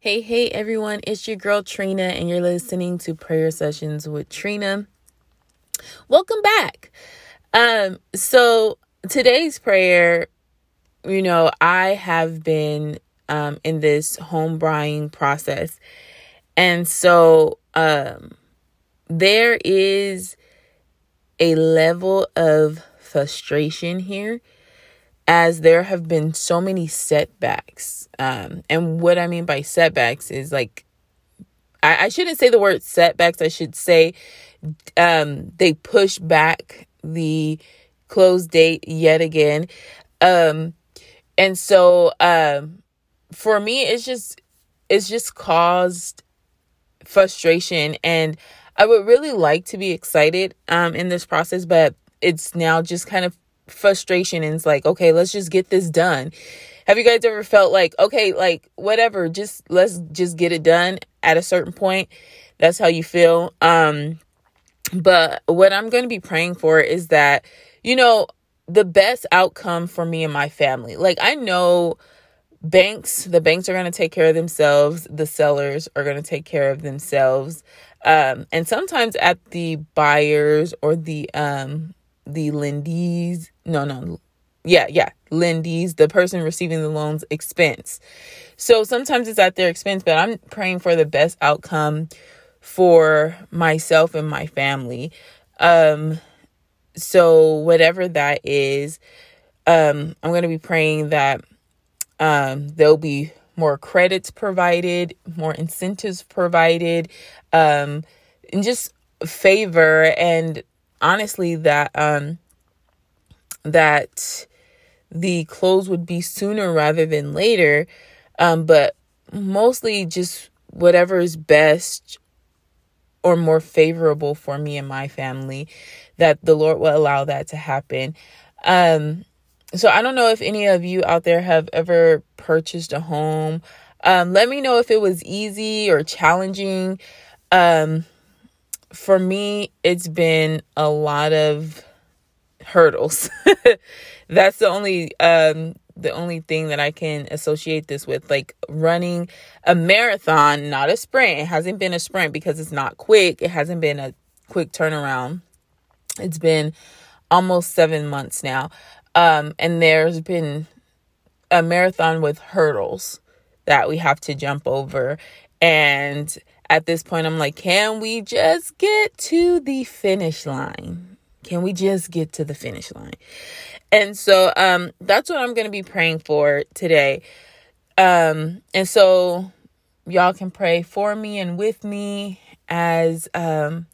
Hey, hey, everyone, it's your girl Trina, and you're listening to Prayer Sessions with Trina. Welcome back. Um, so today's prayer, you know, I have been um in this home buying process, and so um there is a level of frustration here as there have been so many setbacks. Um, and what I mean by setbacks is like, I, I shouldn't say the word setbacks. I should say um, they push back the close date yet again. Um, and so um, for me, it's just it's just caused frustration and I would really like to be excited um in this process but it's now just kind of frustration and it's like, okay, let's just get this done. Have you guys ever felt like, okay, like whatever, just let's just get it done at a certain point? That's how you feel. Um but what I'm going to be praying for is that you know, the best outcome for me and my family. Like I know banks, the banks are going to take care of themselves, the sellers are going to take care of themselves. Um and sometimes at the buyers or the um the lendees, no, no, yeah, yeah, lendees, the person receiving the loan's expense. So sometimes it's at their expense, but I'm praying for the best outcome for myself and my family. Um, so whatever that is, um, I'm going to be praying that um, there'll be more credits provided, more incentives provided, um, and just favor and honestly that um that the close would be sooner rather than later um but mostly just whatever is best or more favorable for me and my family that the lord will allow that to happen. Um so i don't know if any of you out there have ever purchased a home. Um let me know if it was easy or challenging. Um for me, it's been a lot of hurdles. That's the only um the only thing that I can associate this with like running a marathon, not a sprint. It hasn't been a sprint because it's not quick. It hasn't been a quick turnaround. It's been almost 7 months now. Um and there's been a marathon with hurdles that we have to jump over and at this point, I'm like, can we just get to the finish line? Can we just get to the finish line? And so um that's what I'm going to be praying for today. Um and so y'all can pray for me and with me as um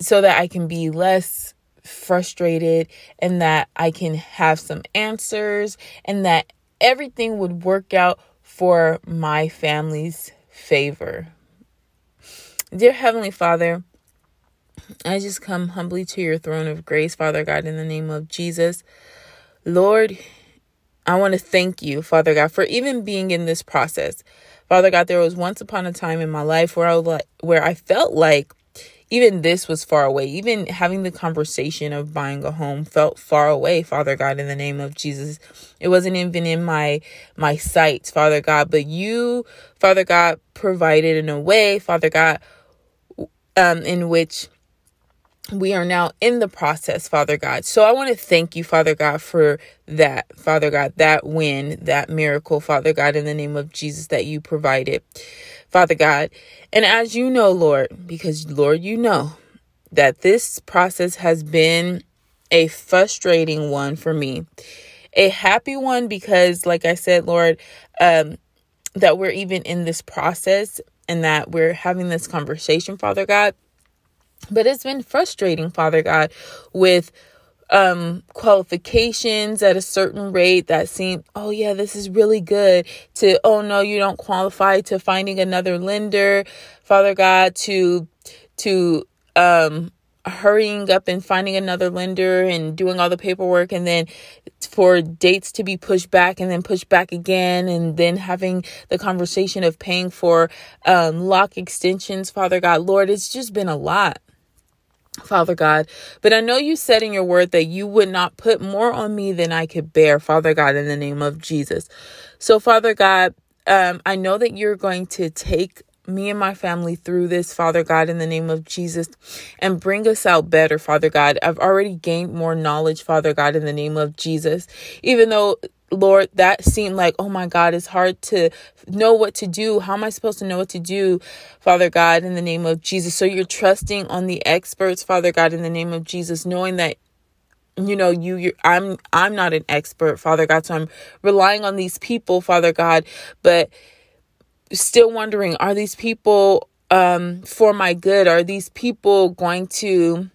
so that I can be less frustrated and that I can have some answers and that everything would work out for my family's favor. Dear Heavenly Father, I just come humbly to your throne of grace, Father God, in the name of Jesus. Lord, I want to thank you, Father God, for even being in this process. Father God, there was once upon a time in my life where I like, where I felt like even this was far away. Even having the conversation of buying a home felt far away, Father God, in the name of Jesus. It wasn't even in my my sights, Father God, but you, Father God, provided in a way, Father God, um, in which we are now in the process, Father God. So I want to thank you, Father God, for that, Father God, that win, that miracle, Father God, in the name of Jesus that you provided, Father God. And as you know, Lord, because Lord, you know that this process has been a frustrating one for me, a happy one because, like I said, Lord, um, that we're even in this process and that we're having this conversation, Father God. But it's been frustrating, Father God, with um qualifications at a certain rate that seem oh yeah this is really good to oh no you don't qualify to finding another lender father god to to um hurrying up and finding another lender and doing all the paperwork and then for dates to be pushed back and then pushed back again and then having the conversation of paying for um, lock extensions father god lord it's just been a lot Father God, but I know you said in your word that you would not put more on me than I could bear, Father God, in the name of Jesus. So, Father God, um, I know that you're going to take me and my family through this, Father God, in the name of Jesus, and bring us out better, Father God. I've already gained more knowledge, Father God, in the name of Jesus. Even though, Lord, that seemed like, oh my God, it's hard to know what to do. How am I supposed to know what to do, Father God, in the name of Jesus? So you're trusting on the experts, Father God, in the name of Jesus, knowing that you know you you i'm i'm not an expert father god so i'm relying on these people father god but still wondering are these people um for my good are these people going to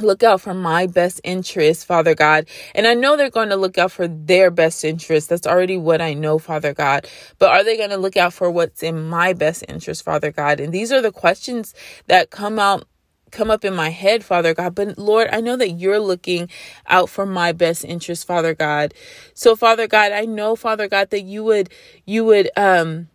look out for my best interest, Father God. And I know they're going to look out for their best interest. That's already what I know, Father God. But are they going to look out for what's in my best interest, Father God? And these are the questions that come out come up in my head, Father God. But Lord, I know that you're looking out for my best interest, Father God. So Father God, I know, Father God, that you would you would um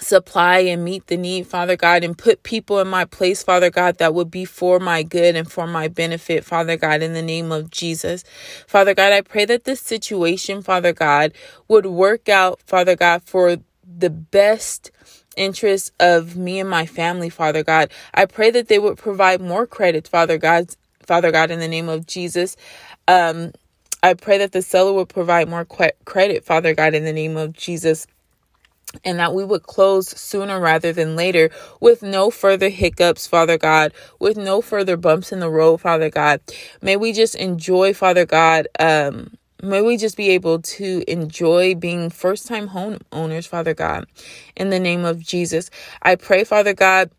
supply and meet the need, Father God, and put people in my place, Father God, that would be for my good and for my benefit, Father God, in the name of Jesus. Father God, I pray that this situation, Father God, would work out, Father God, for the best interest of me and my family, Father God. I pray that they would provide more credit, Father God, Father God, in the name of Jesus. Um, I pray that the seller would provide more credit, Father God, in the name of Jesus and that we would close sooner rather than later with no further hiccups, Father God, with no further bumps in the road, Father God. May we just enjoy, Father God, um, May we just be able to enjoy being first time home owners, Father God, in the name of Jesus. I pray, Father God,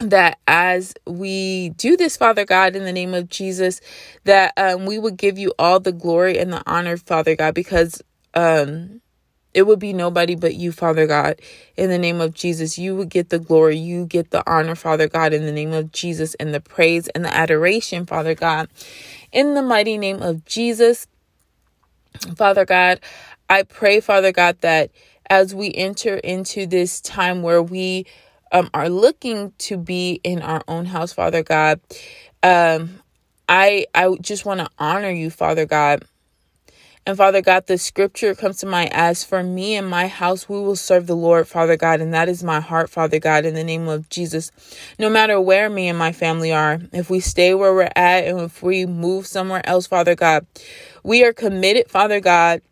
that as we do this, Father God, in the name of Jesus, that um, we would give you all the glory and the honor, Father God, because um, it would be nobody but you, Father God. In the name of Jesus, you would get the glory. You get the honor, Father God, in the name of Jesus, and the praise and the adoration, Father God. In the mighty name of Jesus, Father God, I pray, Father God, that as we enter into this time where we um, are looking to be in our own house, Father God, um, I I just want to honor you, Father God. And Father God, the scripture comes to mind as for me and my house, we will serve the Lord, Father God. And that is my heart, Father God, in the name of Jesus. No matter where me and my family are, if we stay where we're at and if we move somewhere else, Father God, we are committed, Father God,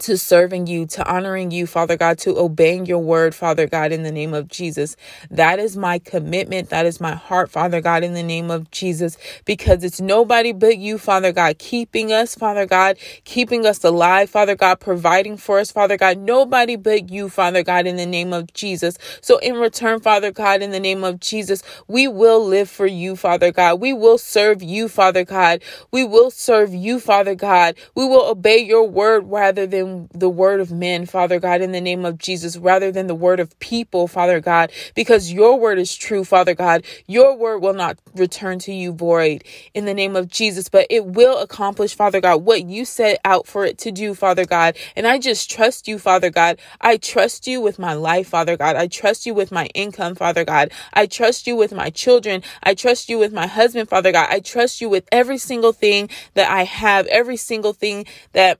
to serving you, to honoring you, Father God, to obeying your word, Father God, in the name of Jesus. That is my commitment. That is my heart, Father God, in the name of Jesus, because it's nobody but you, Father God, keeping us, Father God, keeping us alive, Father God, providing for us, Father God. Nobody but you, Father God, in the name of Jesus. So in return, Father God, in the name of Jesus, we will live for you, Father God. We will serve you, Father God. We will serve you, Father God. We will obey your word rather than than the word of men, Father God, in the name of Jesus, rather than the word of people, Father God, because your word is true, Father God. Your word will not return to you void in the name of Jesus, but it will accomplish, Father God, what you set out for it to do, Father God. And I just trust you, Father God. I trust you with my life, Father God. I trust you with my income, Father God. I trust you with my children. I trust you with my husband, Father God. I trust you with every single thing that I have, every single thing that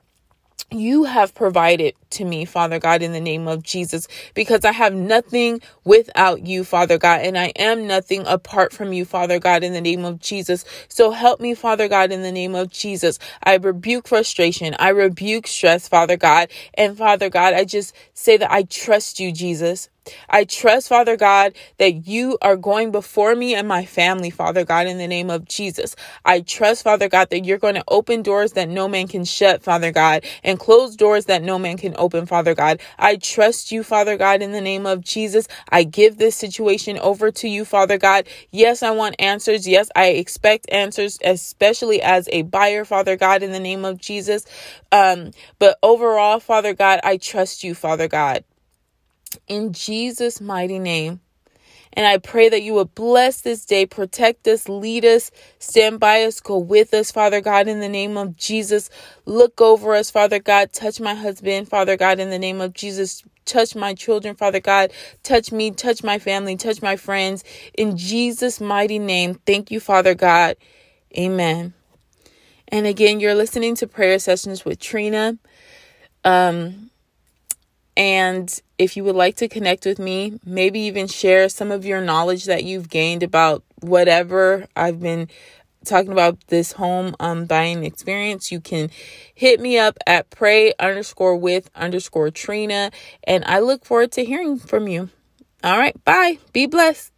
you have provided to me, Father God, in the name of Jesus, because I have nothing without you, Father God, and I am nothing apart from you, Father God, in the name of Jesus. So help me, Father God, in the name of Jesus. I rebuke frustration. I rebuke stress, Father God. And Father God, I just say that I trust you, Jesus. I trust, Father God, that you are going before me and my family, Father God, in the name of Jesus. I trust, Father God, that you're going to open doors that no man can shut, Father God, and close doors that no man can open, Father God. I trust you, Father God, in the name of Jesus. I give this situation over to you, Father God. Yes, I want answers. Yes, I expect answers, especially as a buyer, Father God, in the name of Jesus. Um, but overall, Father God, I trust you, Father God in Jesus' mighty name. And I pray that you would bless this day, protect us, lead us, stand by us, go with us, Father God, in the name of Jesus. Look over us, Father God. Touch my husband, Father God, in the name of Jesus. Touch my children, Father God. Touch me, touch my family, touch my friends. In Jesus' mighty name, thank you, Father God. Amen. And again, you're listening to prayer sessions with Trina. Um, And if you would like to connect with me, maybe even share some of your knowledge that you've gained about whatever I've been talking about this home um buying experience, you can hit me up at pray underscore with underscore Trina. And I look forward to hearing from you. All right, bye. Be blessed.